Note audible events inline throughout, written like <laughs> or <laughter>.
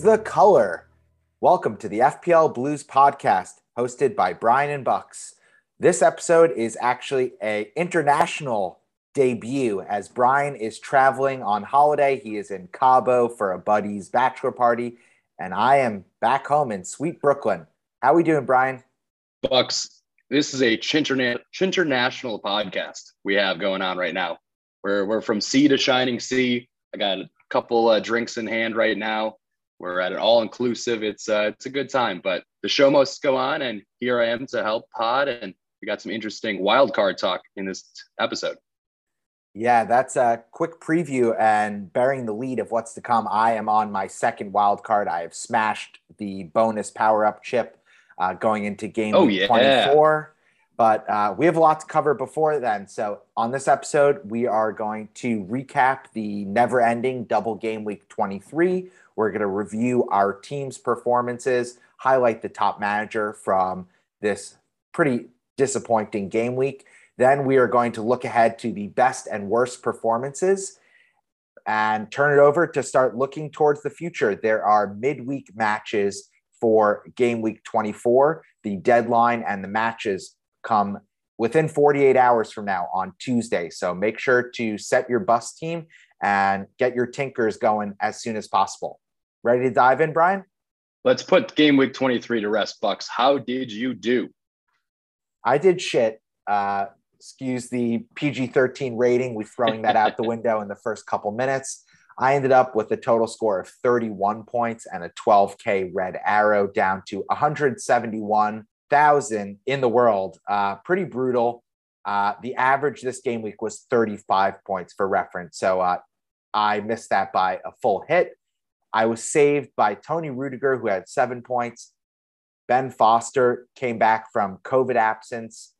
the color. Welcome to the FPL Blues podcast, hosted by Brian and Bucks. This episode is actually a international debut as Brian is traveling on holiday. He is in Cabo for a buddy's bachelor party, and I am back home in sweet Brooklyn. How are we doing, Brian? Bucks, this is a Chinterna- national podcast we have going on right now. We're, we're from sea to shining sea. I got a couple uh, drinks in hand right now. We're at an all inclusive. It's uh, it's a good time, but the show must go on, and here I am to help pod. And we got some interesting wild card talk in this episode. Yeah, that's a quick preview and bearing the lead of what's to come. I am on my second wild card. I have smashed the bonus power up chip uh, going into game oh, yeah. 24. But uh, we have a lot to cover before then. So, on this episode, we are going to recap the never ending double game week 23. We're going to review our team's performances, highlight the top manager from this pretty disappointing game week. Then we are going to look ahead to the best and worst performances and turn it over to start looking towards the future. There are midweek matches for game week 24. The deadline and the matches come within 48 hours from now on Tuesday. So make sure to set your bus team and get your tinkers going as soon as possible. Ready to dive in, Brian? Let's put game week 23 to rest, Bucks. How did you do? I did shit. Uh, excuse the PG 13 rating. We're throwing that out the <laughs> window in the first couple minutes. I ended up with a total score of 31 points and a 12K red arrow down to 171,000 in the world. Uh, pretty brutal. Uh, the average this game week was 35 points for reference. So uh, I missed that by a full hit. I was saved by Tony Rudiger, who had seven points. Ben Foster came back from COVID absence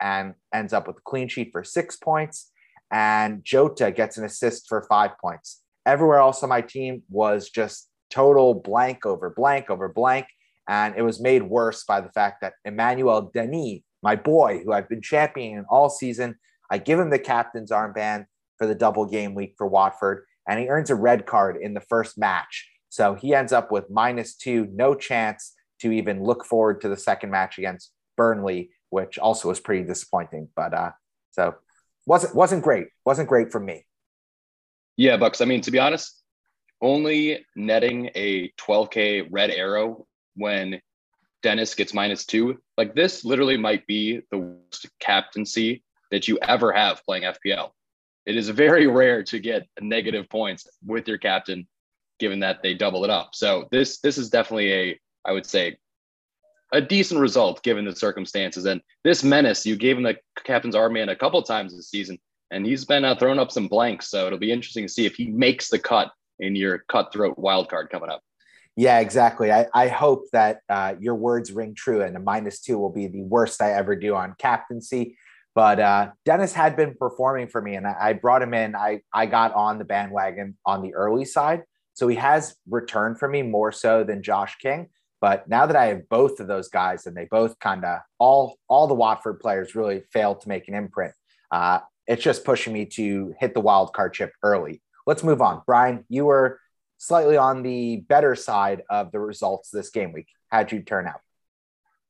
and ends up with a clean sheet for six points. And Jota gets an assist for five points. Everywhere else on my team was just total blank over blank over blank. And it was made worse by the fact that Emmanuel Dennis, my boy, who I've been championing all season, I give him the captain's armband for the double game week for Watford, and he earns a red card in the first match. So he ends up with minus two, no chance to even look forward to the second match against Burnley, which also was pretty disappointing. But uh, so wasn't wasn't great. Wasn't great for me. Yeah, Bucks. I mean, to be honest, only netting a 12K red arrow when Dennis gets minus two, like this literally might be the worst captaincy that you ever have playing FPL. It is very <laughs> rare to get negative points with your captain, given that they double it up. So this this is definitely a, I would say, a decent result given the circumstances. And this menace, you gave him the captain's armband a couple times this season and he's been uh, throwing up some blanks. So it'll be interesting to see if he makes the cut in your cutthroat wild card coming up. Yeah, exactly. I, I hope that uh, your words ring true and a minus two will be the worst I ever do on captaincy. But uh, Dennis had been performing for me and I, I brought him in. I, I got on the bandwagon on the early side. So he has returned for me more so than Josh King. But now that I have both of those guys and they both kind of all all the Watford players really failed to make an imprint, uh, it's just pushing me to hit the wild card chip early. Let's move on. Brian, you were slightly on the better side of the results this game week. How'd you turn out?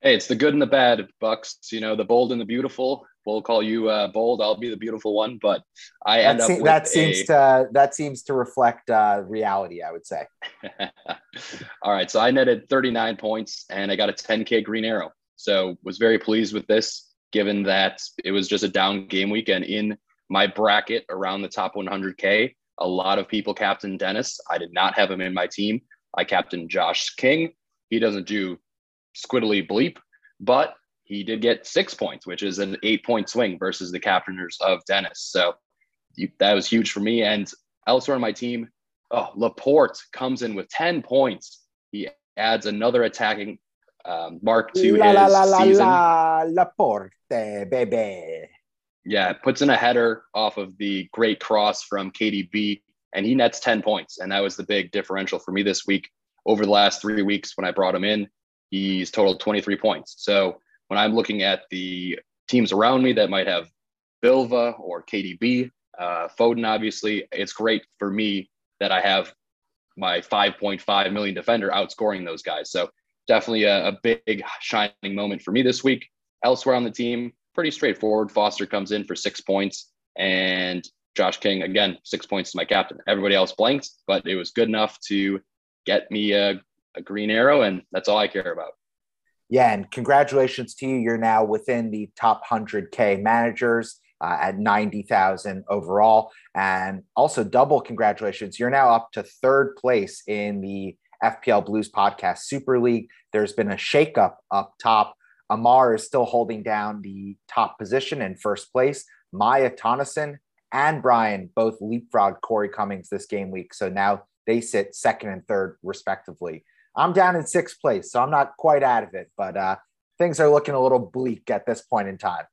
Hey, it's the good and the bad, Bucks. You know, the bold and the beautiful. We'll call you uh, bold. I'll be the beautiful one, but I end that up. that seems a... to that seems to reflect uh, reality. I would say. <laughs> All right, so I netted 39 points and I got a 10k green arrow. So was very pleased with this given that it was just a down game week. And in my bracket around the top 100K, a lot of people captain Dennis. I did not have him in my team. I captain Josh King. He doesn't do squiddly bleep, but he did get six points, which is an eight point swing versus the captainers of Dennis. So that was huge for me. And elsewhere on my team, oh, Laporte comes in with 10 points. He adds another attacking um, mark to la, his la, la, season. La, la porte, baby. Yeah, puts in a header off of the great cross from KDB, and he nets 10 points. And that was the big differential for me this week. Over the last three weeks, when I brought him in, he's totaled 23 points. So when I'm looking at the teams around me that might have Bilva or KDB, uh, Foden, obviously, it's great for me that I have my 5.5 million defender outscoring those guys. So definitely a, a big shining moment for me this week. Elsewhere on the team, pretty straightforward. Foster comes in for six points, and Josh King again six points to my captain. Everybody else blanked, but it was good enough to get me a, a green arrow, and that's all I care about. Yeah, and congratulations to you. You're now within the top 100K managers uh, at 90,000 overall. And also, double congratulations. You're now up to third place in the FPL Blues Podcast Super League. There's been a shakeup up top. Amar is still holding down the top position in first place. Maya Tonneson and Brian both leapfrog Corey Cummings this game week. So now they sit second and third, respectively. I'm down in sixth place, so I'm not quite out of it, but uh, things are looking a little bleak at this point in time.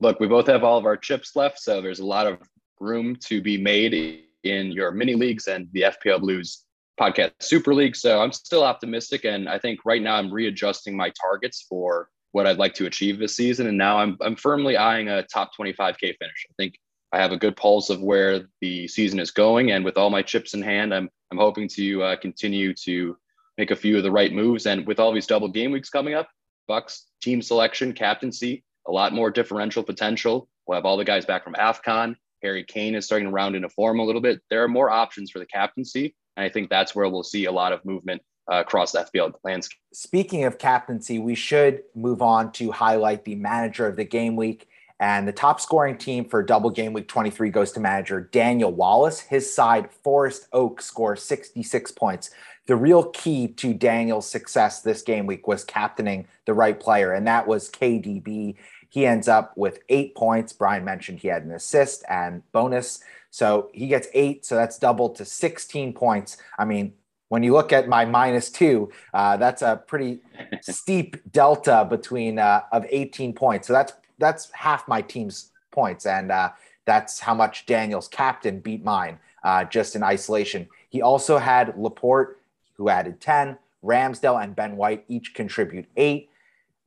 Look, we both have all of our chips left, so there's a lot of room to be made in your mini leagues and the FPL Blues podcast Super League. So I'm still optimistic, and I think right now I'm readjusting my targets for what I'd like to achieve this season. And now I'm I'm firmly eyeing a top 25k finish. I think I have a good pulse of where the season is going, and with all my chips in hand, I'm I'm hoping to uh, continue to make a few of the right moves. And with all these double game weeks coming up, Bucks team selection, captaincy, a lot more differential potential. We'll have all the guys back from AFCON. Harry Kane is starting to round into form a little bit. There are more options for the captaincy. And I think that's where we'll see a lot of movement uh, across the FPL landscape. Speaking of captaincy, we should move on to highlight the manager of the game week. And the top scoring team for double game week 23 goes to manager Daniel Wallace. His side, Forest Oak, scores 66 points. The real key to Daniel's success this game week was captaining the right player, and that was KDB. He ends up with eight points. Brian mentioned he had an assist and bonus. So he gets eight. So that's doubled to 16 points. I mean, when you look at my minus two, uh, that's a pretty <laughs> steep delta between uh, of 18 points. So that's that's half my team's points, and uh, that's how much Daniel's captain beat mine uh, just in isolation. He also had Laporte, who added 10. Ramsdale and Ben White each contribute eight.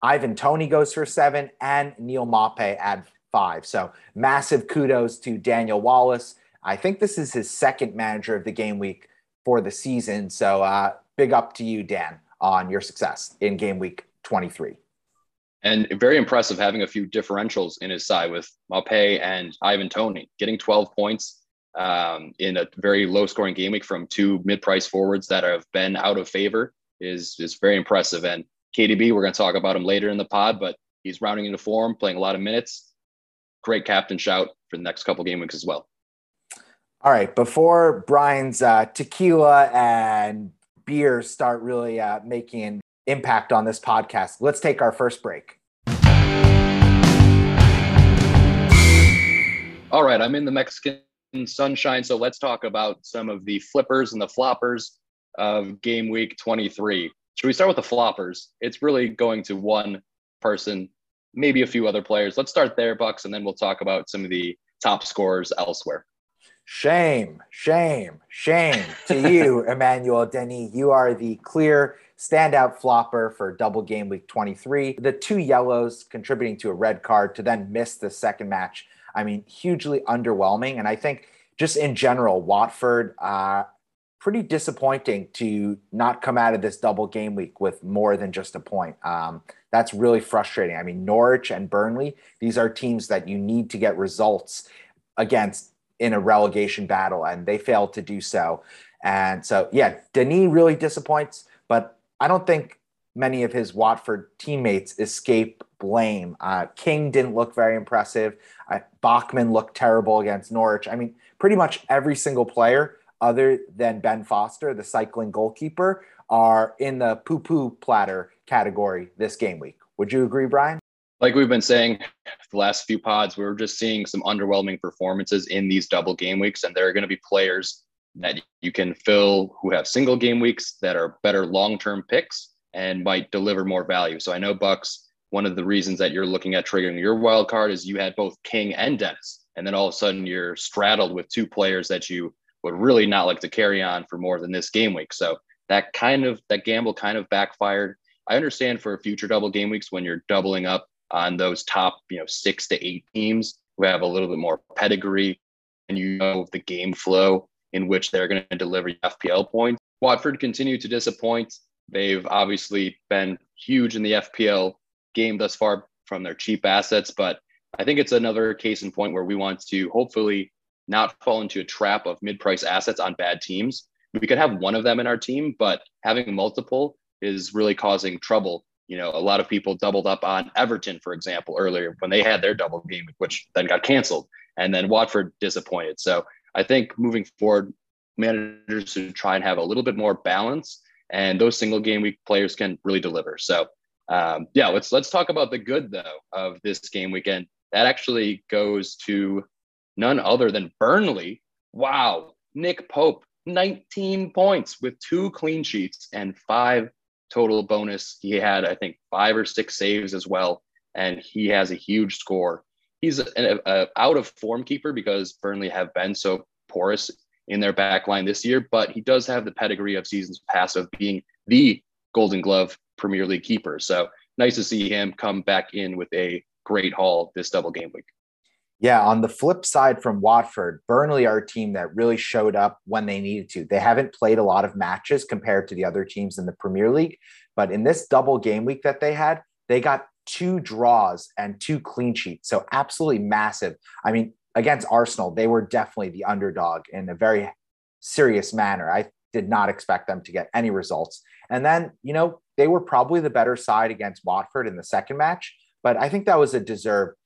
Ivan Toney goes for seven, and Neal Maupay add five. So massive kudos to Daniel Wallace. I think this is his second manager of the game week for the season. So uh, big up to you, Dan, on your success in game week 23. And very impressive having a few differentials in his side with Maupay and Ivan Toney, getting 12 points um, in a very low scoring game week from two mid price forwards that have been out of favor is, is very impressive. And KDB, we're going to talk about him later in the pod, but he's rounding into form, playing a lot of minutes. Great captain shout for the next couple game weeks as well. All right, before Brian's uh, tequila and beer start really uh, making an impact on this podcast, let's take our first break. All right, I'm in the Mexican sunshine, so let's talk about some of the flippers and the floppers of game week 23. Should we start with the floppers? It's really going to one person, maybe a few other players. Let's start there, Bucks, and then we'll talk about some of the top scorers elsewhere. Shame, shame, shame to you, <laughs> Emmanuel Denny. You are the clear standout flopper for double game week 23. The two yellows contributing to a red card to then miss the second match. I mean, hugely underwhelming. And I think just in general, Watford, uh, pretty disappointing to not come out of this double game week with more than just a point. Um, that's really frustrating. I mean, Norwich and Burnley, these are teams that you need to get results against in a relegation battle, and they failed to do so. And so, yeah, Dennis really disappoints, but I don't think many of his Watford teammates escape blame. Uh, King didn't look very impressive. Uh, Bachmann looked terrible against Norwich. I mean, pretty much every single player other than Ben Foster, the cycling goalkeeper, are in the poo poo platter category this game week. Would you agree, Brian? Like we've been saying the last few pods, we are just seeing some underwhelming performances in these double game weeks, and there are going to be players that you can fill who have single game weeks that are better long term picks and might deliver more value. So I know Bucks. One of the reasons that you're looking at triggering your wild card is you had both King and Dennis, and then all of a sudden you're straddled with two players that you would really not like to carry on for more than this game week. So that kind of that gamble kind of backfired. I understand for future double game weeks when you're doubling up on those top, you know, six to eight teams who have a little bit more pedigree and you know the game flow in which they're going to deliver FPL points. Watford continue to disappoint. They've obviously been huge in the FPL game thus far from their cheap assets, but I think it's another case in point where we want to hopefully not fall into a trap of mid-price assets on bad teams. We could have one of them in our team, but having multiple is really causing trouble. You know, a lot of people doubled up on Everton, for example, earlier when they had their double game, which then got canceled, and then Watford disappointed. So I think moving forward, managers should try and have a little bit more balance, and those single game week players can really deliver. So um, yeah, let's let's talk about the good though of this game weekend. That actually goes to none other than Burnley. Wow, Nick Pope, 19 points with two clean sheets and five total bonus. He had, I think, five or six saves as well, and he has a huge score. He's an out of form keeper because Burnley have been so porous in their back line this year, but he does have the pedigree of seasons past of being the Golden Glove Premier League keeper. So nice to see him come back in with a great haul this double game week. Yeah, on the flip side from Watford, Burnley are a team that really showed up when they needed to. They haven't played a lot of matches compared to the other teams in the Premier League, but in this double game week that they had, they got two draws and two clean sheets. So absolutely massive. I mean, against Arsenal, they were definitely the underdog in a very serious manner. I did not expect them to get any results. And then, you know, they were probably the better side against Watford in the second match, but I think that was a deserved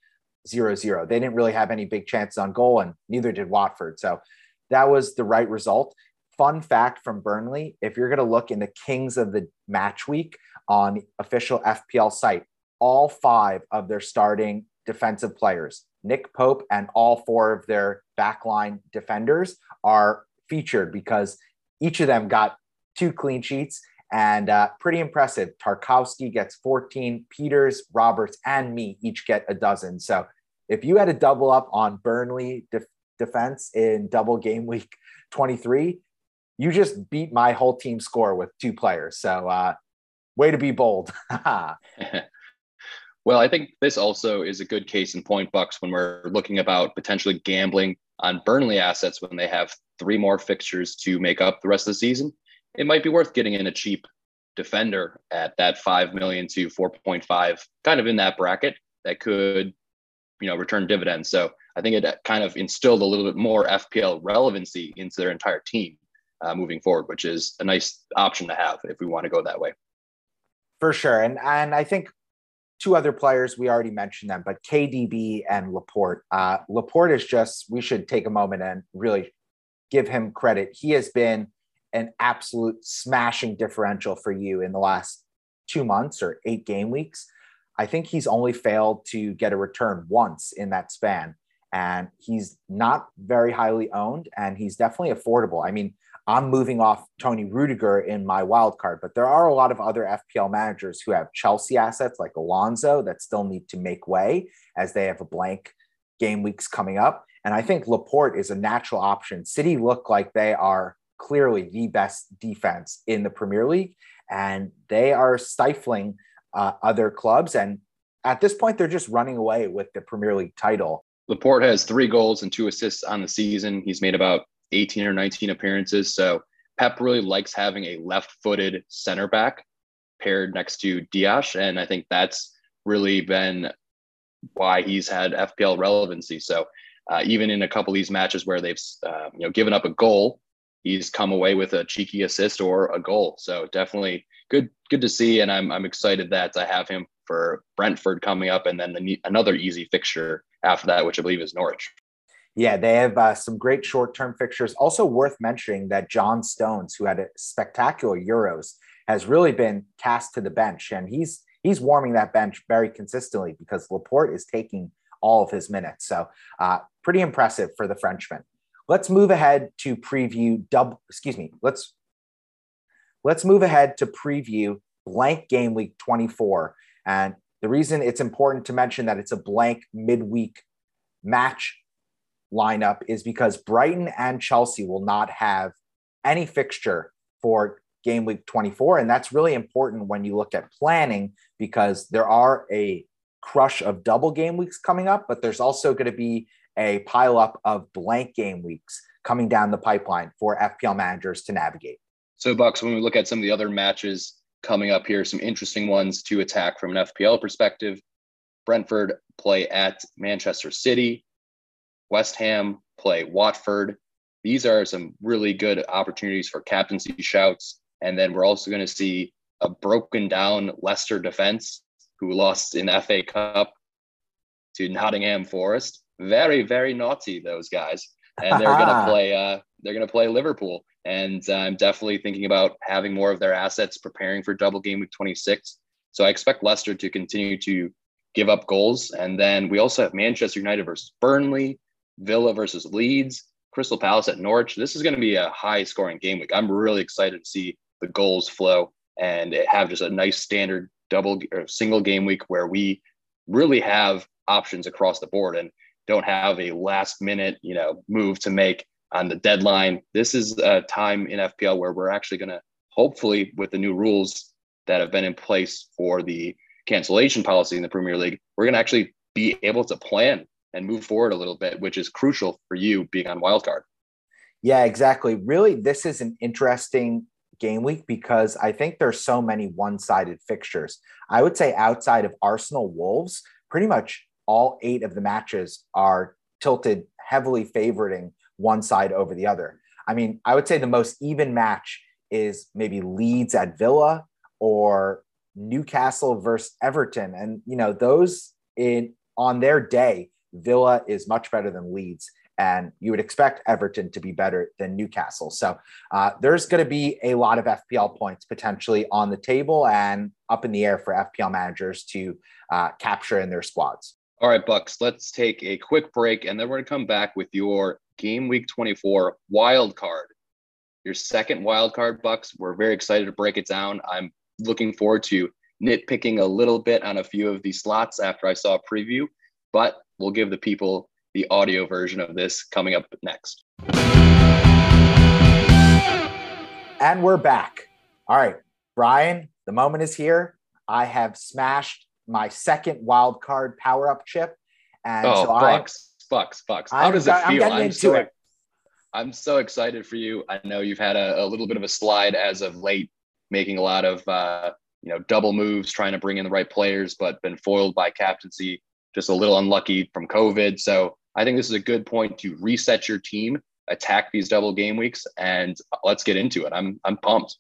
zero zero. They didn't really have any big chances on goal, and neither did Watford. So that was the right result. Fun fact from Burnley if you're going to look in the Kings of the match week on official FPL site, all five of their starting defensive players, Nick Pope and all four of their backline defenders, are featured because each of them got two clean sheets and uh, pretty impressive. Tarkowski gets 14, Pieters, Roberts, and Mee each get a dozen. So if you had a double up on Burnley def- defense in double game week <laughs> 23, you just beat my whole team score with two players. So uh, way to be bold. <laughs> <laughs> well, I think this also is a good case in point, Bucks, when we're looking about potentially gambling on Burnley assets when they have three more fixtures to make up the rest of the season. It might be worth getting in a cheap defender at that 5 million to 4.5 kind of in that bracket that could you know return dividends. So i think it kind of instilled a little bit more fpl relevancy into their entire team uh, moving forward which is a nice option to have if we want to go that way. For sure. And and i think two other players we already mentioned them but kdb and laporte uh, laporte is just we should take a moment and really give him credit he has been an absolute smashing differential for you in the last two months or eight game weeks. I think he's only failed to get a return once in that span. And he's not very highly owned and he's definitely affordable. I mean, I'm moving off Tony Rudiger in my wild card, but there are a lot of other FPL managers who have Chelsea assets like Alonso that still need to make way as they have a blank game weeks coming up. And I think Laporte is a natural option. City look like they are clearly the best defense in the Premier League, and they are stifling uh, other clubs. And at this point, they're just running away with the Premier League title. Laporte has three goals and two assists on the season. He's made about 18 or 19 appearances. So Pep really likes having a left footed center back paired next to Dias. And I think that's really been why he's had FPL relevancy. So uh, even in a couple of these matches where they've uh, you know given up a goal, he's come away with a cheeky assist or a goal. So definitely good, good to see. And I'm, I'm excited that I have him for Brentford coming up and then the, another easy fixture after that, which I believe is Norwich. Yeah, they have uh, some great short term fixtures. Also worth mentioning that John Stones, who had a spectacular Euros, has really been cast to the bench, and he's he's warming that bench very consistently because Laporte is taking all of his minutes. So, uh, pretty impressive for the Frenchman. Let's move ahead to preview double, excuse me, let's let's move ahead to preview blank game week 24. And the reason it's important to mention that it's a blank midweek match lineup is because Brighton and Chelsea will not have any fixture for game week 24. And that's really important when you look at planning because there are a crush of double game weeks coming up, but there's also going to be a pileup of blank game weeks. coming down the pipeline for FPL managers to navigate. So, Bucks, when we look at some of the other matches coming up here, some interesting ones to attack from an FPL perspective. Brentford play at Manchester City. West Ham play Watford. These are some really good opportunities for captaincy shouts. And then we're also going to see a broken down Leicester defense who lost in FA Cup to Nottingham Forest. Very, very naughty, those guys. And they're going <laughs> to play. Uh, they're going to play Liverpool. And uh, I'm definitely thinking about having more of their assets preparing for double game week 26. So I expect Leicester to continue to give up goals. And then we also have Manchester United versus Burnley, Villa versus Leeds, Crystal Palace at Norwich. This is going to be a high scoring game week. I'm really excited to see the goals flow and have just a nice standard double or single game week where we really have options across the board and don't have a last minute, you know, move to make on the deadline. This is a time in FPL where we're actually going to hopefully with the new rules that have been in place for the cancellation policy in the Premier League, we're going to actually be able to plan and move forward a little bit, which is crucial for you being on wildcard. Yeah, exactly. Really, this is an interesting game week because I think there's so many one-sided fixtures. I would say outside of Arsenal Wolves, pretty much all eight of the matches are tilted heavily favoring one side over the other. I mean, I would say the most even match is maybe Leeds at Villa or Newcastle versus Everton. And, you know, those in on their day, Villa is much better than Leeds. And you would expect Everton to be better than Newcastle. So uh, there's going to be a lot of FPL points potentially on the table and up in the air for FPL managers to uh, capture in their squads. All right, Bucks, let's take a quick break and then we're going to come back with your game week 24 wild card. Your second wild card, Bucks. We're very excited to break it down. I'm looking forward to nitpicking a little bit on a few of these slots after I saw a preview, but we'll give the people the audio version of this coming up next. And we're back. All right, Brian, the moment is here. I have smashed my second wild card power up chip. And oh, so Bucks, I, Bucks, Bucks. How I'm, does it feel? I'm, I'm so, it. I'm so excited for you. I know you've had a, a, little bit of a slide as of late, making a lot of uh, you know double moves, trying to bring in the right players, but been foiled by captaincy. Just a little unlucky from COVID. So I think this is a good point to reset your team, attack these double game weeks, and let's get into it. I'm I'm pumped.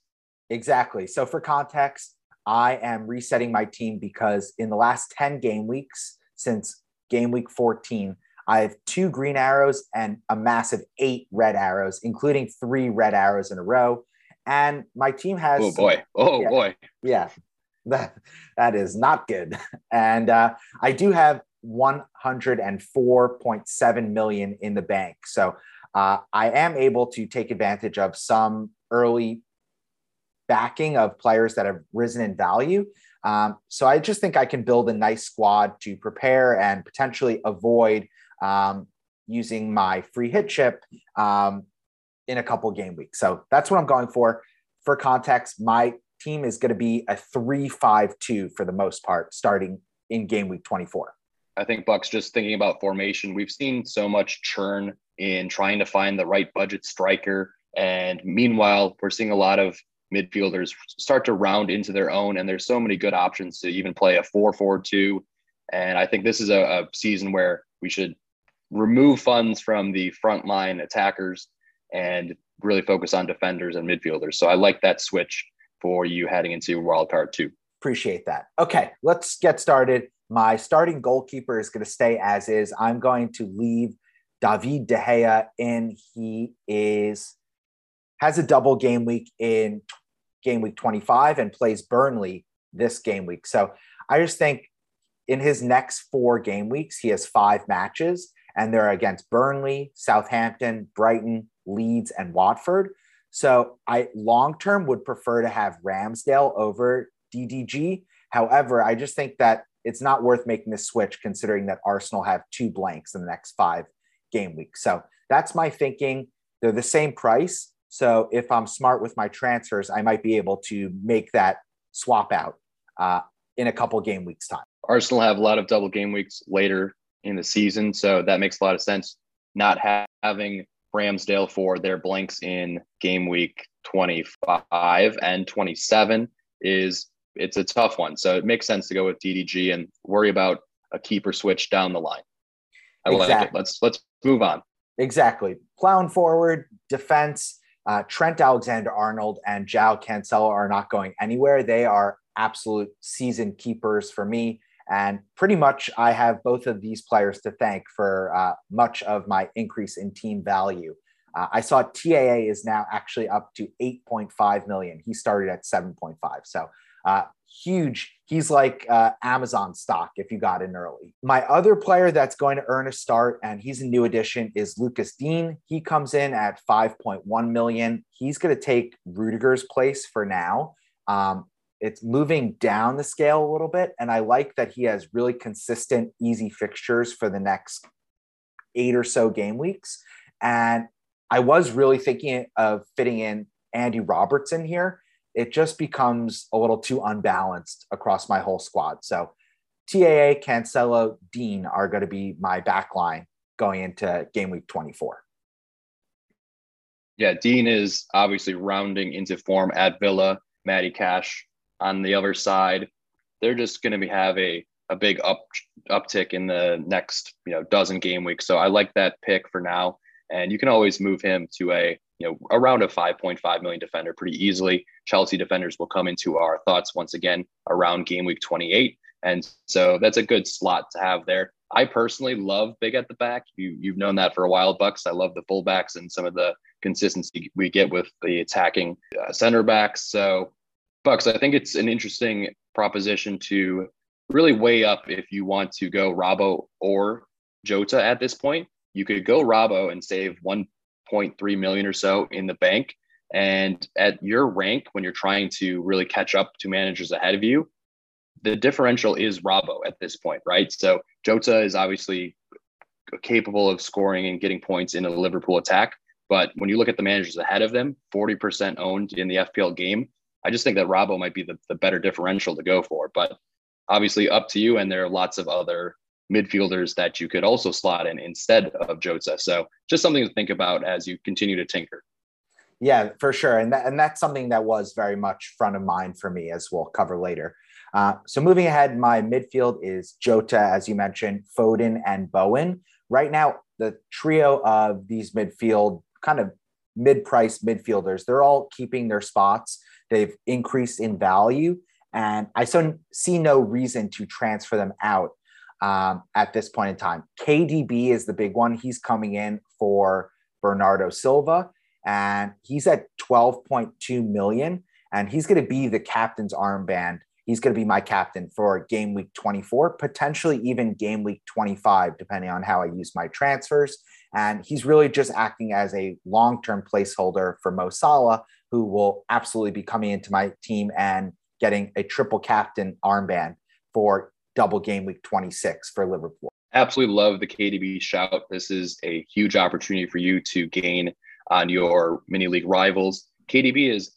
Exactly. So for context, I am resetting my team because in the last 10 game weeks since game week 14, I have two green arrows and a massive eight red arrows, including three red arrows in a row. And my team has. Oh boy! Oh yeah, boy! Yeah, that that is not good. <laughs> And uh, I do have 104.7 million in the bank, so uh, I am able to take advantage of some early backing of players that have risen in value. Um, so I just think I can build a nice squad to prepare and potentially avoid um, using my free hit chip um, in a couple game weeks. So that's what I'm going for. For context, my team is going to be a three-five-two for the most part, starting in game week 24. I think Bucks just thinking about formation, we've seen so much churn in trying to find the right budget striker. And meanwhile, we're seeing a lot of midfielders start to round into their own. And there's so many good options to even play a 4 4 2. And I think this is a, a season where we should remove funds from the frontline attackers and really focus on defenders and midfielders. So I like that switch for you heading into wild card two. Appreciate that. Okay, let's get started. My starting goalkeeper is going to stay as is. I'm going to leave David De Gea in. He is has a double game week in game week 25 and plays Burnley this game week. So I just think in his next four game weeks, he has five matches, and they're against Burnley, Southampton, Brighton, Leeds, and Watford. So I long term would prefer to have Ramsdale over DDG. However, I just think that it's not worth making this switch considering that Arsenal have two blanks in the next five game weeks. So that's my thinking. They're the same price. So if I'm smart with my transfers, I might be able to make that swap out uh, in a couple game weeks time. Arsenal have a lot of double game weeks later in the season, so that makes a lot of sense. Not ha- having Ramsdale for their blanks in game week 25 and 27 is it's a tough one. So it makes sense to go with DDG and worry about a keeper switch down the line. I exactly. like it. Let's let's move on. Exactly. Plowing forward, defense. Uh, Trent Alexander Arnold and João Cancelo are not going anywhere. They are absolute season keepers for me. And pretty much, I have both of these players to thank for uh, much of my increase in team value. Uh, I saw TAA is now actually up to 8.5 million. He started at 7.5. So uh, huge. He's like uh, Amazon stock if you got in early. My other player that's going to earn a start, and he's a new addition, is Lucas Digne. He comes in at 5.1 million. He's going to take Rudiger's place for now. Um, it's moving down the scale a little bit. And I like that he has really consistent, easy fixtures for the next eight or so game weeks. And I was really thinking of fitting in Andy Robertson here. It just becomes a little too unbalanced across my whole squad. So TAA, Cancelo, Digne are going to be my back line going into game week 24. Yeah, Digne is obviously rounding into form at Villa. Matty Cash on the other side, they're just going to have a a big up uptick in the next you know dozen game weeks. So I like that pick for now, and you can always move him to a you know around a 5.5 million defender pretty easily. Chelsea defenders will come into our thoughts once again around game week 28, and so that's a good slot to have there. I personally love big at the back. You you've known that for a while, Bucks. I love the fullbacks and some of the consistency we get with the attacking uh, center backs. So Bucks, I think it's an interesting proposition to really weigh up if you want to go Robbo or Jota at this point. You could go Robbo and save 1.3 million or so in the bank. And at your rank, when you're trying to really catch up to managers ahead of you, the differential is Robbo at this point, right? So Jota is obviously capable of scoring and getting points in a Liverpool attack. But when you look at the managers ahead of them, 40% owned in the FPL game, I just think that Robbo might be the, the better differential to go for. But obviously, up to you. And there are lots of other midfielders that you could also slot in instead of Jota. So just something to think about as you continue to tinker. Yeah, for sure. And, that, and that's something that was very much front of mind for me, as we'll cover later. Uh, so moving ahead, my midfield is Jota, as you mentioned, Foden, and Bowen. Right now, the trio of these midfield kind of mid-price midfielders, they're all keeping their spots. They've increased in value, and I so see no reason to transfer them out um, at this point in time. KDB is the big one. He's coming in for Bernardo Silva, and he's at 12.2 million, and he's going to be the captain's armband. He's going to be my captain for game week 24, potentially even game week 25, depending on how I use my transfers. And he's really just acting as a long term placeholder for Mo Salah, who will absolutely be coming into my team and getting a triple captain armband for double game week 26 for Liverpool. Absolutely love the KDB shout. This is a huge opportunity for you to gain on your mini league rivals. KDB is.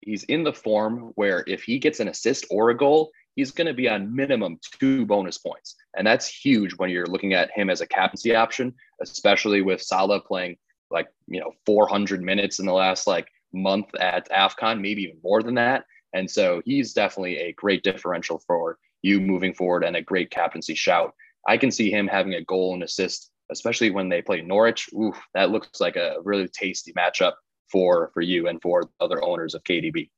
He's in the form where if he gets an assist or a goal, he's going to be on minimum two bonus points. And that's huge when you're looking at him as a captaincy option, especially with Salah playing like, you know, 400 minutes in the last like month at AFCON, maybe even more than that. And so he's definitely a great differential for you moving forward and a great captaincy shout. I can see him having a goal and assist, especially when they play Norwich. Ooh, that looks like a really tasty matchup for for you and for other owners of KDB.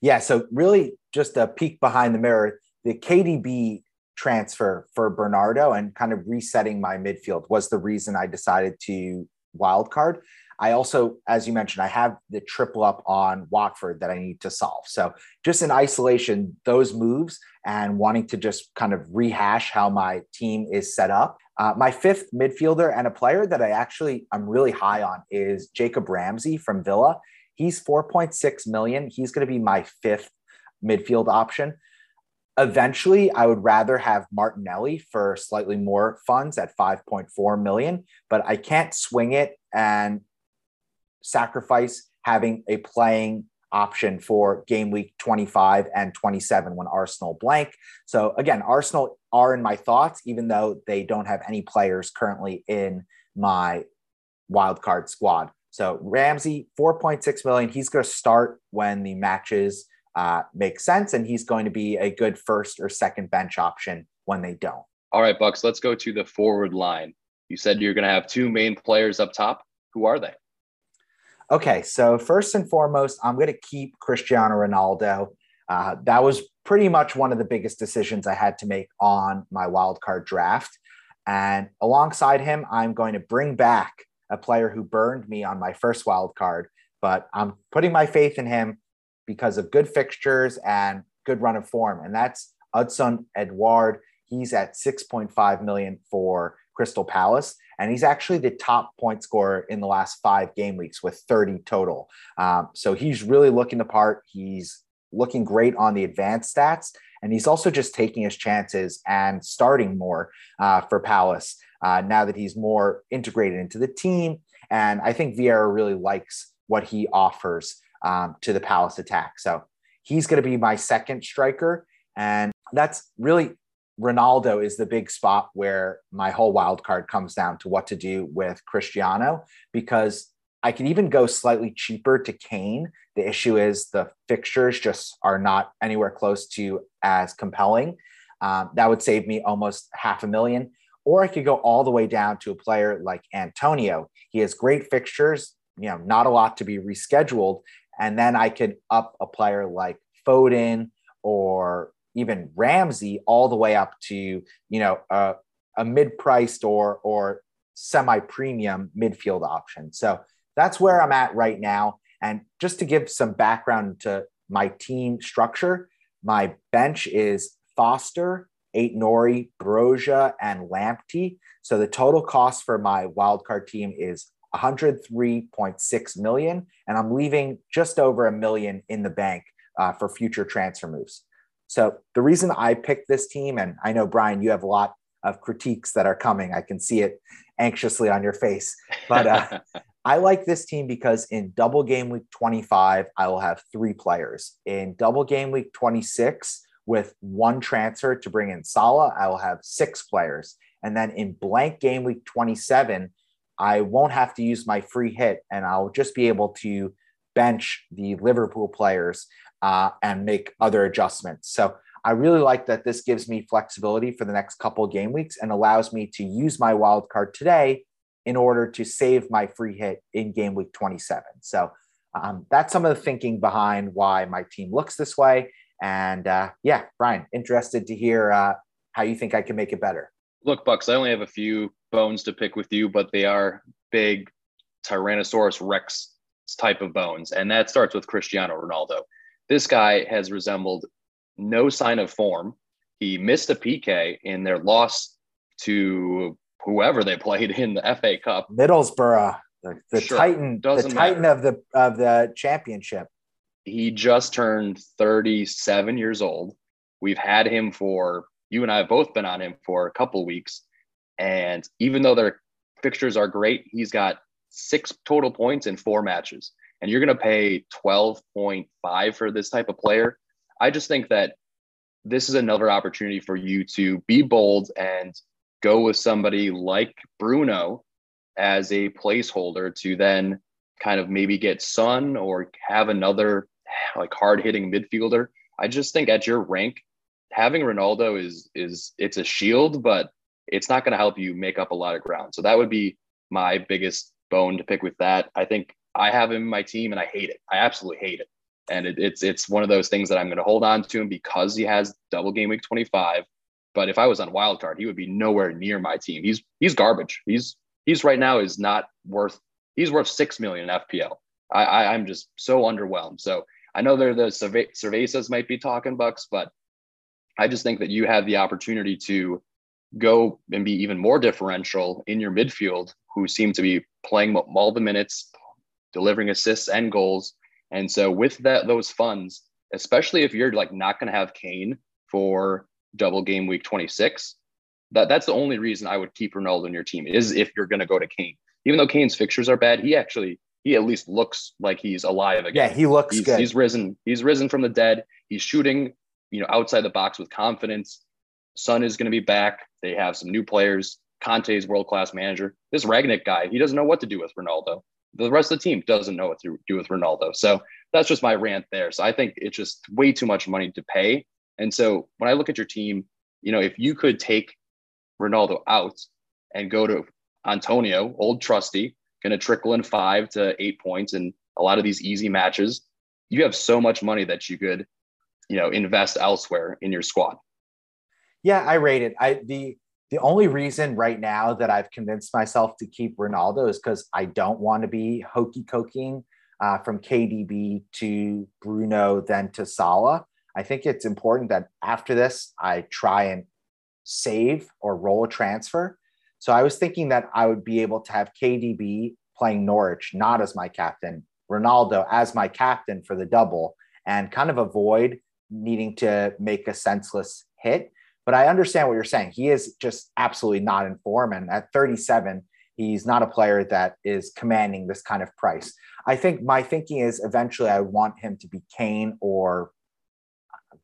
Yeah, so really just a peek behind the mirror, the KDB transfer for Bernardo and kind of resetting my midfield was the reason I decided to wildcard. I also, as you mentioned, I have the triple up on Watford that I need to solve. So just in isolation, those moves and wanting to just kind of rehash how my team is set up. Uh, my fifth midfielder and a player that I actually I'm really high on is Jacob Ramsey from Villa. He's 4.6 million. He's going to be my fifth midfield option. Eventually, I would rather have Martinelli for slightly more funds at 5.4 million, but I can't swing it and sacrifice having a playing option for game week 25 and 27 when Arsenal blank. So again, Arsenal are in my thoughts, even though they don't have any players currently in my wild card squad. So Ramsey, 4.6 million. He's going to start when the matches uh, make sense, and he's going to be a good first or second bench option when they don't. All right, Bucks, let's go to the forward line. You said you're going to have two main players up top. Who are they? Okay, so first and foremost, I'm going to keep Cristiano Ronaldo. Uh, that was pretty much one of the biggest decisions I had to make on my wildcard draft. And alongside him, I'm going to bring back a player who burned me on my first wild card, but I'm putting my faith in him because of good fixtures and good run of form. And that's Odsonne Edouard. He's at 6.5 million for Crystal Palace. And he's actually the top point scorer in the last five game weeks with 30 total. Um, so he's really looking the part. He's looking great on the advanced stats. And he's also just taking his chances and starting more uh, for Palace uh, now that he's more integrated into the team. And I think Vieira really likes what he offers um, to the Palace attack. So he's going to be my second striker. And that's really Ronaldo is the big spot where my whole wild card comes down to what to do with Cristiano because I could even go slightly cheaper to Kane. The issue is the fixtures just are not anywhere close to as compelling. Um, that would save me almost half a million. Or I could go all the way down to a player like Antonio. He has great fixtures, you know, not a lot to be rescheduled. And then I could up a player like Foden or even Ramsey all the way up to, you know, a, mid-priced or or semi-premium midfield option. So that's where I'm at right now. And just to give some background to my team structure, my bench is Foster, Aït-Nouri, Broja, and Lamptey. So the total cost for my wildcard team is 103.6 million, and I'm leaving just over a million in the bank uh, for future transfer moves. So the reason I picked this team, and I know Brian, you have a lot of critiques that are coming. I can see it anxiously on your face, but uh, <laughs> I like this team because in double game week 25, I will have three players. In double game week 26, with one transfer to bring in Salah, I will have six players. And then in blank game week 27, I won't have to use my free hit and I'll just be able to bench the Liverpool players uh, and make other adjustments. So I really like that this gives me flexibility for the next couple game weeks and allows me to use my wild card today in order to save my free hit in game week 27. So um, that's some of the thinking behind why my team looks this way. And uh, yeah, Brian, interested to hear uh, how you think I can make it better. Look, Bucks, I only have a few bones to pick with you, but they are big Tyrannosaurus Rex type of bones. And that starts with Cristiano Ronaldo. This guy has resembled no sign of form. He missed a PK in their loss to whoever they <laughs> played in the FA Cup. Middlesbrough, the, the sure. Titan, Doesn't the Titan matter. of the of the championship. He just turned 37 years old. We've had him for you and I have both been on him for a couple weeks. And even though their fixtures are great, he's got six total points in four matches and you're going to pay 12.5 for this type of player, I just think that this is another opportunity for you to be bold and go with somebody like Bruno as a placeholder to then kind of maybe get Son or have another like hard hitting midfielder. I just think at your rank, having Ronaldo is is it's a shield, but it's not going to help you make up a lot of ground. So that would be my biggest bone to pick with that. I think I have him in my team and I hate it. I absolutely hate it. And it, it's it's one of those things that I'm going to hold on to him because he has double game week 25. But if I was on wild card, he would be nowhere near my team. He's he's garbage. He's he's right now is not worth he's worth six million in FPL. I, I am just so underwhelmed. So I know they're the Cervezas might be talking bucks, but I just think that you have the opportunity to go and be even more differential in your midfield, who seem to be playing all the minutes, delivering assists and goals. And so with that those funds, especially if you're like not going to have Kane for double game week 26, that that's the only reason I would keep Ronaldo in your team is if you're going to go to Kane. Even though Kane's fixtures are bad, he actually he at least looks like he's alive again. Yeah, he looks he's, good. He's risen. He's risen from the dead. He's shooting, you know, outside the box with confidence. Son is going to be back. They have some new players Conte's world class manager. This Rangnick guy, he doesn't know what to do with Ronaldo. The rest of the team doesn't know what to do with Ronaldo. So that's just my rant there. So I think it's just way too much money to pay. And so when I look at your team, you know, if you could take Ronaldo out and go to Antonio, old trusty, going to trickle in five to eight points in a lot of these easy matches, you have so much money that you could, you know, invest elsewhere in your squad. Yeah, I rate it. I the the only reason right now that I've convinced myself to keep Ronaldo is because I don't want to be hokey coking uh, from KDB to Bruno, then to Salah. I think it's important that after this, I try and save or roll a transfer. So I was thinking that I would be able to have KDB playing Norwich, not as my captain, Ronaldo as my captain for the double, and kind of avoid needing to make a senseless hit. But I understand what you're saying. He is just absolutely not in form. And at 37, he's not a player that is commanding this kind of price. I think my thinking is eventually I want him to be Kane or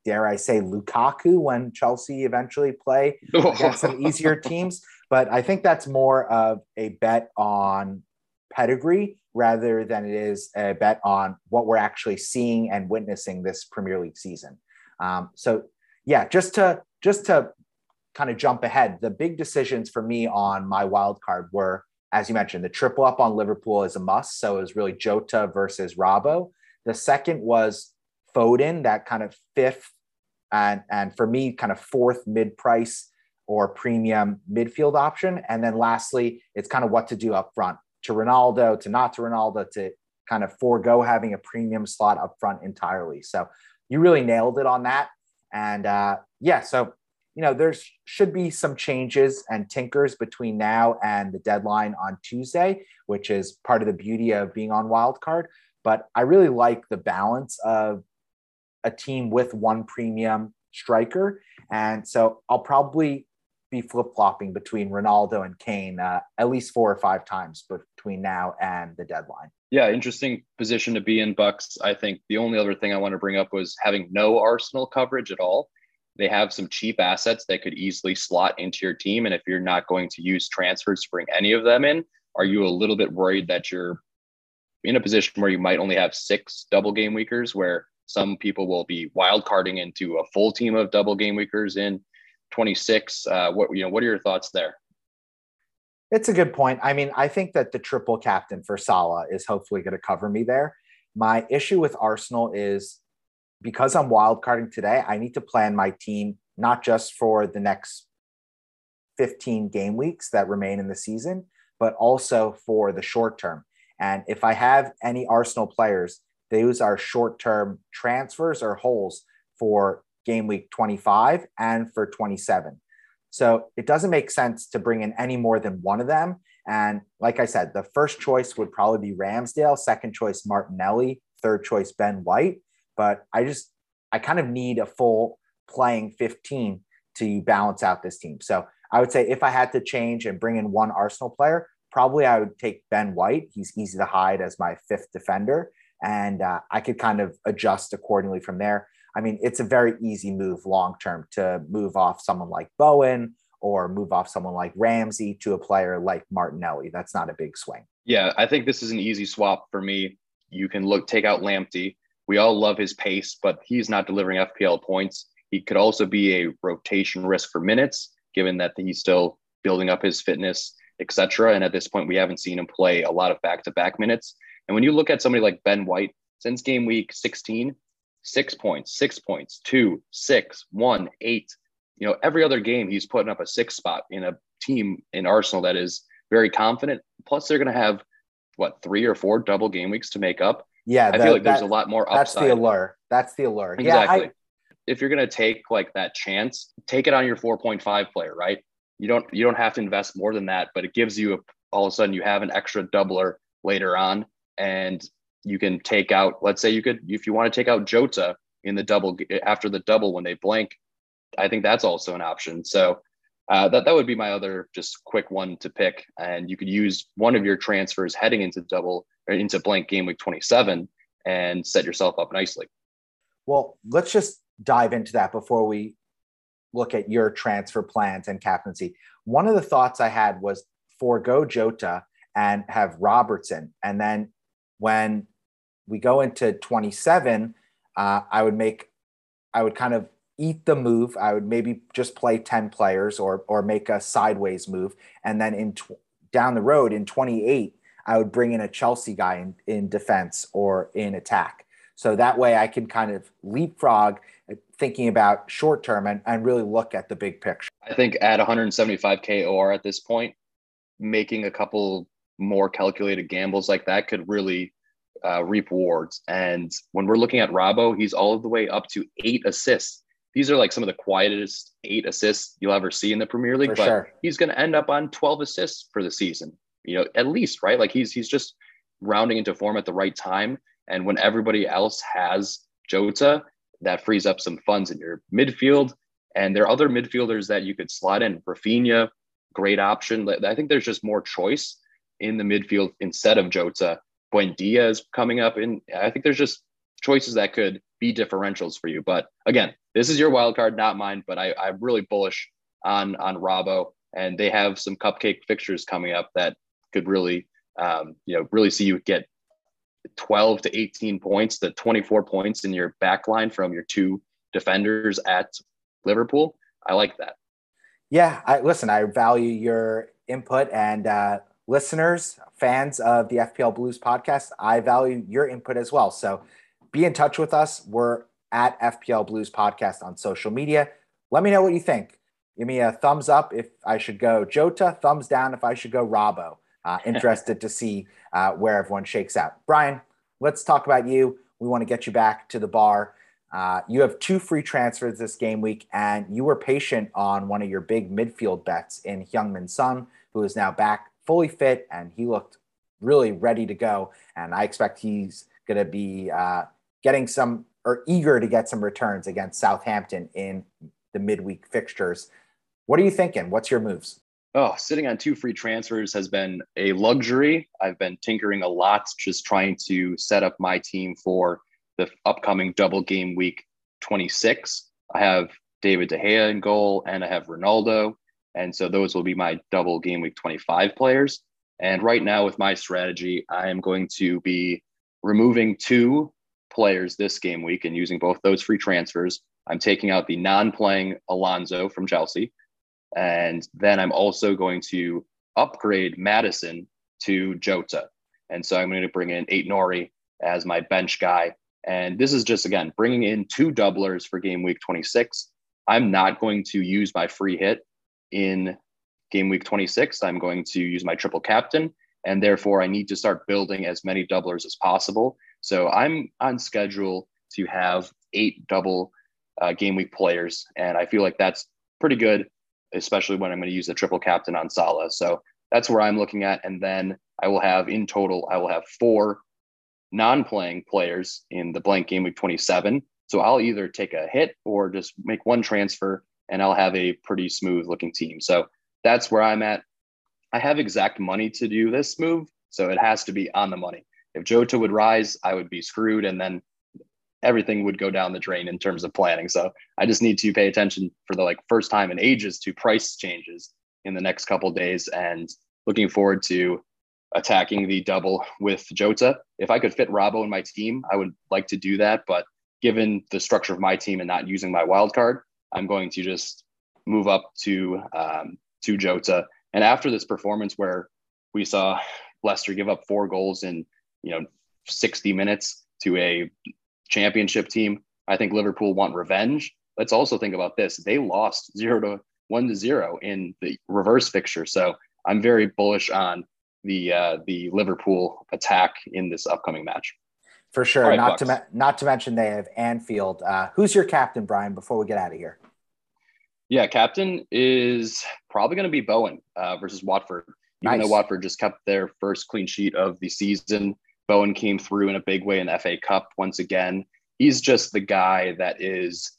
dare I say Lukaku when Chelsea eventually play <laughs> against some easier teams. But I think that's more of a bet on pedigree rather than it is a bet on what we're actually seeing and witnessing this Premier League season. Um, so yeah, just to just to kind of jump ahead, the big decisions for me on my wild card were, as you mentioned, the triple up on Liverpool is a must. So it was really Jota versus Robbo. The second was Foden, that kind of fifth and and for me, kind of fourth mid price or premium midfield option. And then lastly, it's kind of what to do up front to Ronaldo, to not to Ronaldo, to kind of forego having a premium slot up front entirely. So you really nailed it on that. And uh, yeah, so you know there should be some changes and tinkers between now and the deadline on Tuesday, which is part of the beauty of being on wildcard. But I really like the balance of a team with one premium striker, and so I'll probably be flip flopping between Ronaldo and Kane uh, at least four or five times between now and the deadline. Yeah, interesting position to be in, Bucks. I think the only other thing I want to bring up was having no Arsenal coverage at all. They have some cheap assets that could easily slot into your team. And if you're not going to use transfers to bring any of them in, are you a little bit worried that you're in a position where you might only have six double game weekers, where some people will be wild carding into a full team of double game weekers in 26? Uh, what you know, what are your thoughts there? It's a good point. I mean, I think that the triple captain for Salah is hopefully going to cover me there. My issue with Arsenal is because I'm wildcarding today, I need to plan my team not just for the next 15 game weeks that remain in the season, but also for the short term. And if I have any Arsenal players, those are short term transfers or holes for game week 25 and for 27. So it doesn't make sense to bring in any more than one of them. And like I said, the first choice would probably be Ramsdale, second choice Martinelli, third choice Ben White. But I just, I kind of need a full playing 15 to balance out this team. So I would say if I had to change and bring in one Arsenal player, probably I would take Ben White. He's easy to hide as my fifth defender. And uh, I could kind of adjust accordingly from there. I mean, it's a very easy move long term to move off someone like Bowen or move off someone like Ramsey to a player like Martinelli. That's not a big swing. Yeah, I think this is an easy swap for me. You can look take out Lamptey. We all love his pace, but he's not delivering FPL points. He could also be a rotation risk for minutes, given that he's still building up his fitness, etc. And at this point, we haven't seen him play a lot of back-to-back minutes. And when you look at somebody like Ben White, since game week 16, six points, six points, two, six, one, eight. You know, every other game he's putting up a six spot in a team in Arsenal that is very confident. Plus, they're going to have what three or four double game weeks to make up. Yeah, I feel like that, there's a lot more upside. That's the allure. That's the allure. Exactly. Yeah, I, if you're going to take like that chance, take it on your 4.5 player, right? You don't you don't have to invest more than that, but it gives you a, all of a sudden you have an extra doubler later on, and you can take out, let's say you could, if you want to take out Jota in the double after the double when they blank, I think that's also an option. So uh, that that would be my other just quick one to pick, and you could use one of your transfers heading into double or into blank game week 27 and set yourself up nicely. Well, let's just dive into that before we look at your transfer plans and captaincy, one of the thoughts I had was forego Jota and have Robertson. And then when we go into 27, uh, I would make, I would kind of eat the move. I would maybe just play 10 players or, or make a sideways move. And then in tw- down the road in 28, I would bring in a Chelsea guy in, in defense or in attack. So that way I can kind of leapfrog uh, thinking about short term and, and really look at the big picture. I think at 175K OR at this point, making a couple more calculated gambles like that could really uh, reap rewards. And when we're looking at Robbo, he's all the way up to eight assists. These are like some of the quietest eight assists you'll ever see in the Premier League, for but sure. he's going to end up on 12 assists for the season. You know, at least, right? Like he's he's just rounding into form at the right time. And when everybody else has Jota, that frees up some funds in your midfield. And there are other midfielders that you could slot in. Raphinha, great option. I think there's just more choice in the midfield instead of Jota. Buendia is coming up, and I think there's just choices that could be differentials for you. But again, this is your wild card, not mine. But I, I'm really bullish on on Robbo, and they have some cupcake fixtures coming up that could really, um, you know, really see you get 12 to 18 points, the 24 points in your back line from your two defenders at Liverpool. I like that. Yeah, I listen, I value your input and uh, listeners, fans of the FPL Blues podcast, I value your input as well. So be in touch with us. We're at FPL Blues podcast on social media. Let me know what you think. Give me a thumbs up if I should go Jota, thumbs down if I should go Robbo. Uh, <laughs> interested to see uh, where everyone shakes out. Brian, let's talk about you. We want to get you back to the bar. Uh, you have two free transfers this game week, and you were patient on one of your big midfield bets in Heung-min Son, who is now back fully fit, and he looked really ready to go. And I expect he's going to be uh, getting some or eager to get some returns against Southampton in the midweek fixtures. What are you thinking? What's your moves? Oh, sitting on two free transfers has been a luxury. I've been tinkering a lot, just trying to set up my team for the upcoming double game week 26. I have David De Gea in goal, and I have Ronaldo. And so those will be my double game week 25 players. And right now, with my strategy, I am going to be removing two players this game week and using both those free transfers. I'm taking out the non playing Alonso from Chelsea. And then I'm also going to upgrade Maddison to Jota. And so I'm going to bring in Aït-Nouri as my bench guy. And this is just, again, bringing in two doublers for game week 26. I'm not going to use my free hit in game week 26. I'm going to use my triple captain, and therefore I need to start building as many doublers as possible. So I'm on schedule to have eight double uh, game week players, and I feel like that's pretty good, especially when I'm going to use the triple captain on Salah. So that's where I'm looking at, and then I will have in total I will have four non-playing players in the blank game week 27. So I'll either take a hit or just make one transfer and I'll have a pretty smooth looking team. So that's where I'm at. I have exact money to do this move, so it has to be on the money. If Jota would rise, I would be screwed, and then everything would go down the drain in terms of planning. So I just need to pay attention for the like first time in ages to price changes in the next couple days, and looking forward to attacking the double with Jota. If I could fit Robbo in my team, I would like to do that, but given the structure of my team and not using my wild card, I'm going to just move up to um, to Jota. And after this performance, where we saw Leicester give up four goals in you know 60 minutes to a championship team, I think Liverpool want revenge. Let's also think about this: they lost zero to one to zero in the reverse fixture. So I'm very bullish on the uh, the Liverpool attack in this upcoming match. For sure. Right, not Bucks. to not to mention they have Anfield. Uh, who's your captain, Brian? Before we get out of here. Yeah, captain is probably going to be Bowen uh, versus Watford. Even nice. though Watford just kept their first clean sheet of the season, Bowen came through in a big way in the FA Cup once again. He's just the guy that is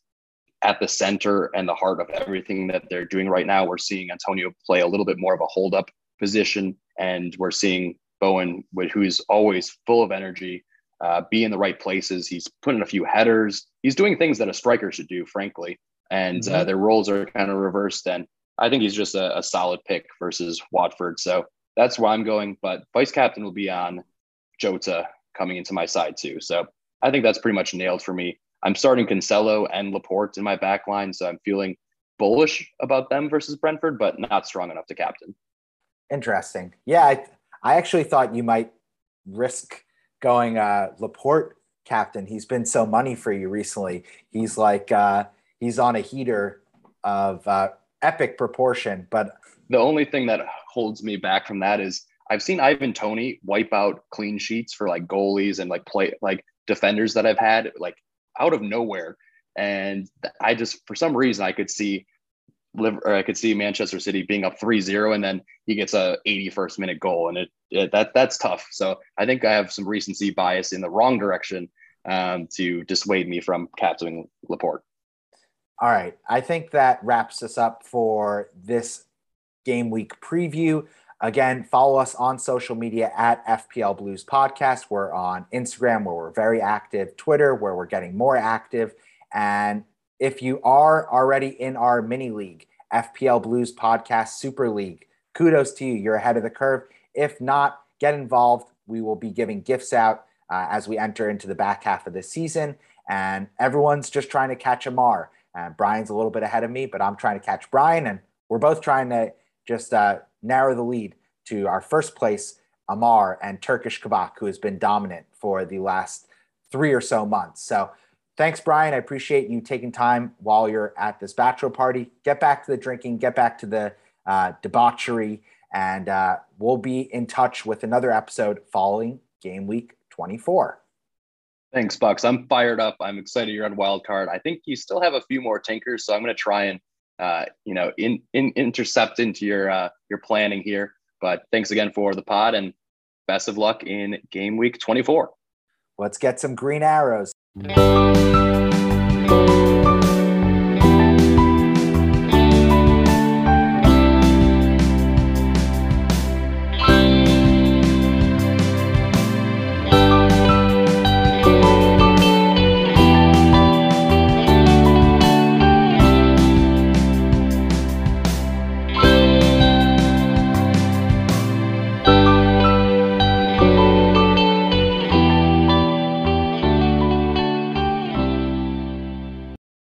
at the center and the heart of everything that they're doing right now. We're seeing Antonio play a little bit more of a hold up position, and we're seeing Bowen, who's always full of energy, uh, be in the right places. He's putting a few headers. He's doing things that a striker should do, frankly. and uh, mm-hmm. uh, their roles are kind of reversed. And I think he's just a, a, solid pick versus Watford. So that's where I'm going. But vice captain will be on Jota coming into my side too. So I think that's pretty much nailed for me. I'm starting Cancelo and Laporte in my back line, so I'm feeling bullish about them versus Brentford, but not strong enough to captain. Interesting. Yeah, I, I actually thought you might risk going uh, Laporte captain. He's been so money for you recently. He's like uh, he's on a heater of uh, epic proportion. But the only thing that holds me back from that is I've seen Ivan Toney wipe out clean sheets for like goalies and like play like defenders that I've had like out of nowhere. And I just for some reason I could see or I could see Manchester City being up 3-0 and then he gets a 81st minute goal and it, it that that's tough. So I think I have some recency bias in the wrong direction um, to dissuade me from captaining Laporte. All right. I think that wraps us up for this game week preview. Again, follow us on social media at FPL Blues Podcast. We're on Instagram where we're very active, Twitter where we're getting more active. And if you are already in our mini league, FPL Blues Podcast Super League, kudos to you. You're ahead of the curve. If not, get involved. We will be giving gifts out uh, as we enter into the back half of the season. And everyone's just trying to catch Amar. Uh, Brian's a little bit ahead of me, but I'm trying to catch Brian, and we're both trying to just uh, narrow the lead to our first place, Amar and Turkish Kabak, who has been dominant for the last three or so months. So thanks, Brian. I appreciate you taking time while you're at this bachelor party. Get back to the drinking, get back to the uh, debauchery, and uh, we'll be in touch with another episode following game week 24. Thanks, Bucks. I'm fired up. I'm excited you're on wild card. I think you still have a few more tinkers, so I'm going to try and uh, you know in, in intercept into your uh, your planning here. But thanks again for the pod and best of luck in game week 24. Let's get some green arrows. Música